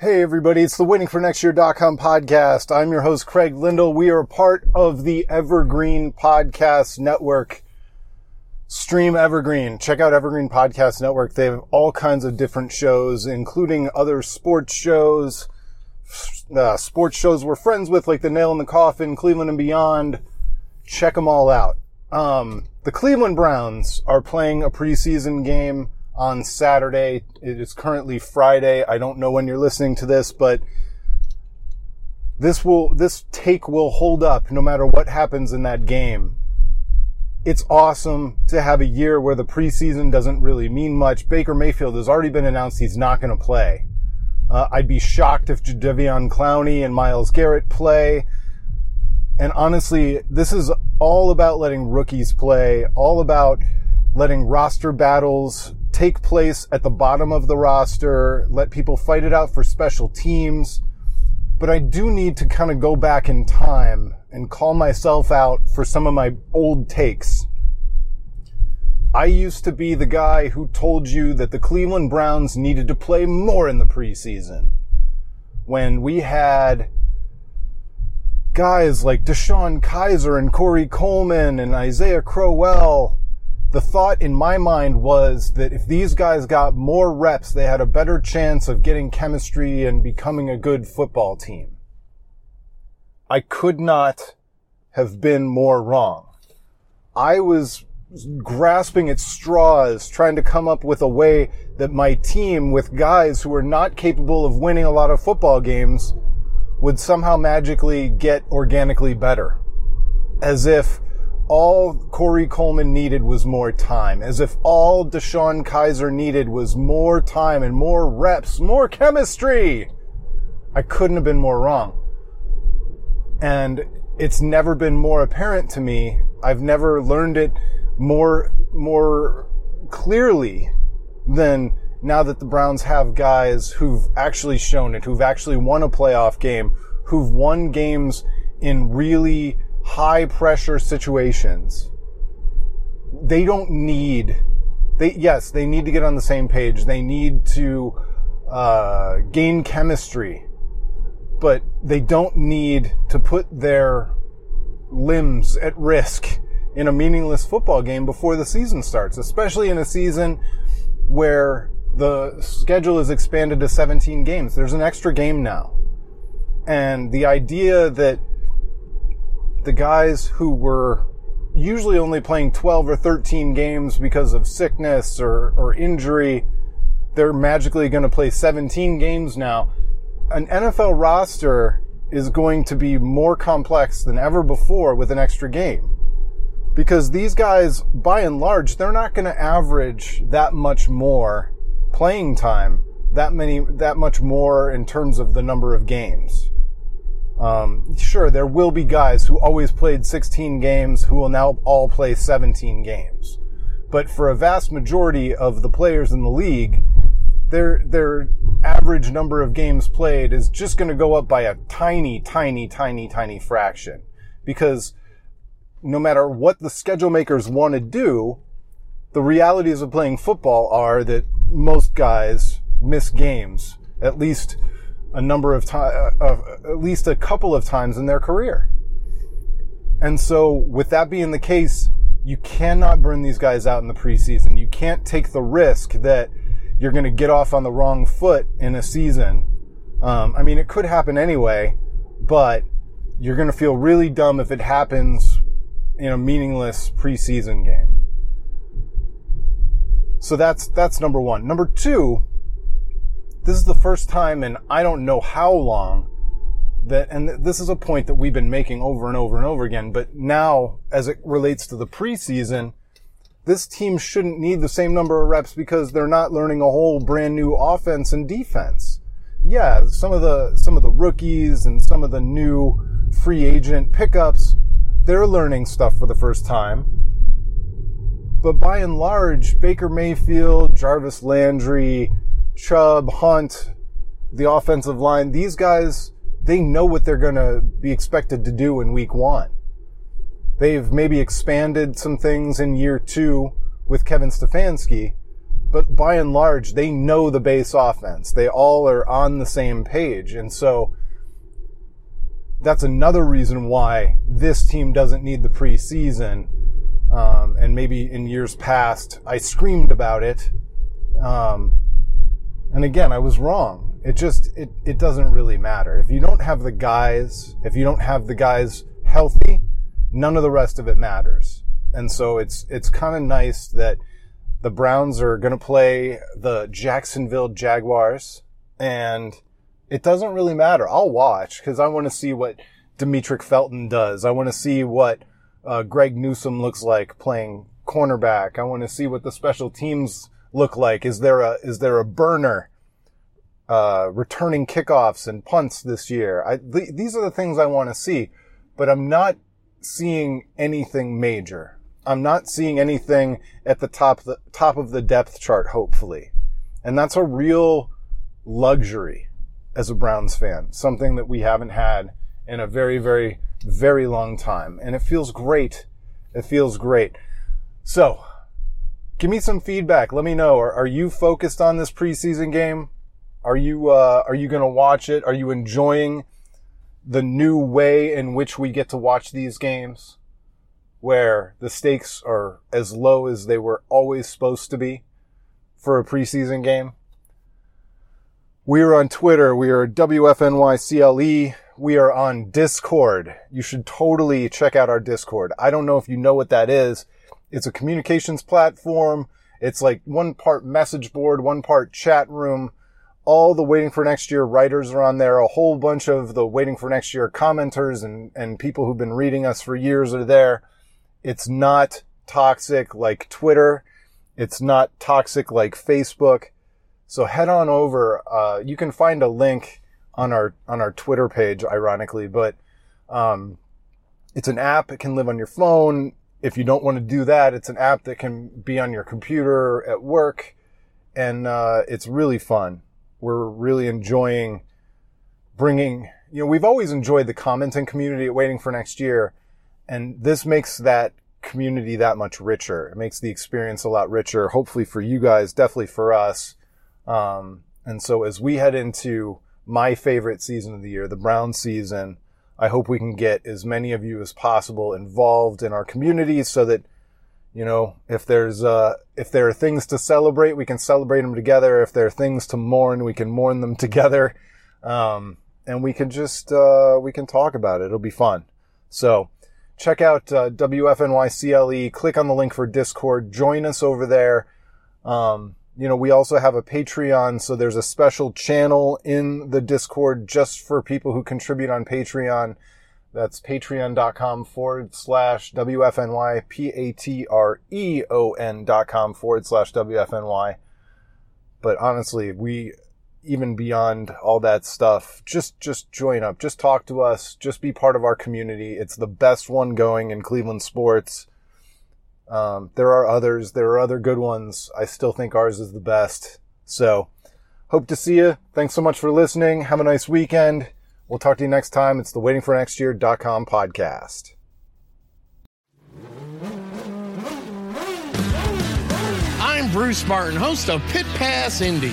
Hey everybody, it's the waitingfornextyear.com podcast. I'm your host Craig Lyndall. We are a part of the Evergreen Podcast Network. Stream Evergreen. Check out Evergreen Podcast Network. They have all kinds of different shows, including other sports shows, uh, sports shows we're friends with, like The Nail in the Coffin, Cleveland and Beyond. Check them all out. Um, the Cleveland Browns are playing a preseason game on Saturday. It is currently Friday. I don't know when you're listening to this, but this will, this take will hold up no matter what happens in that game. It's awesome to have a year where the preseason doesn't really mean much. Baker Mayfield has already been announced he's not going to play. Uh, I'd be shocked if Jadeveon Clowney and Myles Garrett play. And honestly, this is all about letting rookies play, all about letting roster battles take place at the bottom of the roster, let people fight it out for special teams. But I do need to kind of go back in time and call myself out for some of my old takes. I used to be the guy who told you that the Cleveland Browns needed to play more in the preseason. When we had guys like DeShone Kizer and Corey Coleman and Isaiah Crowell, the thought in my mind was that if these guys got more reps, they had a better chance of getting chemistry and becoming a good football team. I could not have been more wrong. I was grasping at straws, trying to come up with a way that my team with guys who are not capable of winning a lot of football games would somehow magically get organically better. As if all Corey Coleman needed was more time. As if all DeShone Kizer needed was more time and more reps, more chemistry. I couldn't have been more wrong. And it's never been more apparent to me. I've never learned it more, more clearly than now that the Browns have guys who've actually shown it, who've actually won a playoff game, who've won games in really high pressure situations. They don't need, they, yes, they need to get on the same page. They need to, uh, gain chemistry, but they don't need to put their limbs at risk in a meaningless football game before the season starts, especially in a season where the schedule is expanded to 17 games. There's an extra game now. And the idea that the guys who were usually only playing 12 or 13 games because of sickness or, or injury, they're magically going to play 17 games now. An NFL roster is going to be more complex than ever before with an extra game. Because these guys, by and large, they're not going to average that much more playing time, that many, that much more in terms of the number of games. Um, sure, there will be guys who always played 16 games who will now all play 17 games. But for a vast majority of the players in the league, their, their average number of games played is just going to go up by a tiny, tiny, tiny, tiny fraction. Because no matter what the schedule makers want to do, the realities of playing football are that most guys miss games at least a number of times, uh, at least a couple of times in their career. And so with that being the case, you cannot burn these guys out in the preseason. You can't take the risk that you're going to get off on the wrong foot in a season. Um, I mean, it could happen anyway, but you're going to feel really dumb if it happens in a meaningless preseason game. So that's, that's number one. Number two, this is the first time in I don't know how long that, and this is a point that we've been making over and over and over again, but now as it relates to the preseason, this team shouldn't need the same number of reps because they're not learning a whole brand new offense and defense. yeah, some of the some of the rookies and some of the new free agent pickups, they're learning stuff for the first time. But by and large, Baker Mayfield, Jarvis Landry, Chubb, Hunt, the offensive line, these guys, they know what they're going to be expected to do in week one. They've maybe expanded some things in year two with Kevin Stefanski, but by and large, they know the base offense. They all are on the same page. And so that's another reason why this team doesn't need the preseason. Um, and maybe in years past, I screamed about it. Um, and again, I was wrong. It just, it, it doesn't really matter. If you don't have the guys, if you don't have the guys healthy, none of the rest of it matters. And so it's, it's kind of nice that the Browns are going to play the Jacksonville Jaguars and it doesn't really matter. I'll watch because I want to see what Demetric Felton does. I want to see what uh, Greg Newsome looks like playing cornerback. I want to see what the special teams look like. Is there a is there a burner uh, returning kickoffs and punts this year? I, th- these are the things I want to see, but I'm not seeing anything major. I'm not seeing anything at the top the top of the depth chart. Hopefully, and that's a real luxury as a Browns fan, something that we haven't had in a very, very, very long time. And it feels great. It feels great. So, give me some feedback. Let me know. Are, are you focused on this preseason game? Are you, uh, are you going to watch it? Are you enjoying the new way in which we get to watch these games? Where the stakes are as low as they were always supposed to be for a preseason game? We are on Twitter. We are WFNYCLE. We are on Discord. You should totally check out our Discord. I don't know if you know what that is. It's a communications platform. It's like one part message board, one part chat room. All the waiting for next year writers are on there. A whole bunch of the waiting for next year commenters and, and people who've been reading us for years are there. It's not toxic like Twitter. It's not toxic like Facebook so head on over. Uh, you can find a link on our on our Twitter page, ironically, but um, it's an app. It can live on your phone. If you don't want to do that, it's an app that can be on your computer at work, and uh, it's really fun. We're really enjoying bringing. You know, we've always enjoyed the commenting community at Waiting for Next Year, and this makes that community that much richer. It makes the experience a lot richer. Hopefully for you guys, definitely for us. Um, and so as we head into my favorite season of the year, the Brown season, I hope we can get as many of you as possible involved in our community so that, you know, if there's, uh, if there are things to celebrate, we can celebrate them together. If there are things to mourn, we can mourn them together. Um, and we can just, uh, we can talk about it. It'll be fun. So check out, uh, WFNYCLE, click on the link for Discord, join us over there. Um, you know, we also have a Patreon, so there's a special channel in the Discord just for people who contribute on Patreon. That's patreon.com forward slash WFNY, P-A-T-R-E-O-N dot com forward slash WFNY. But honestly, we, even beyond all that stuff, just, just join up, just talk to us, just be part of our community. It's the best one going in Cleveland sports. Um, there are others. There are other good ones. I still think ours is the best. So, hope to see you. Thanks so much for listening. Have a nice weekend. We'll talk to you next time. It's the waitingfornextyear.com podcast. I'm Bruce Martin, host of Pit Pass Indy.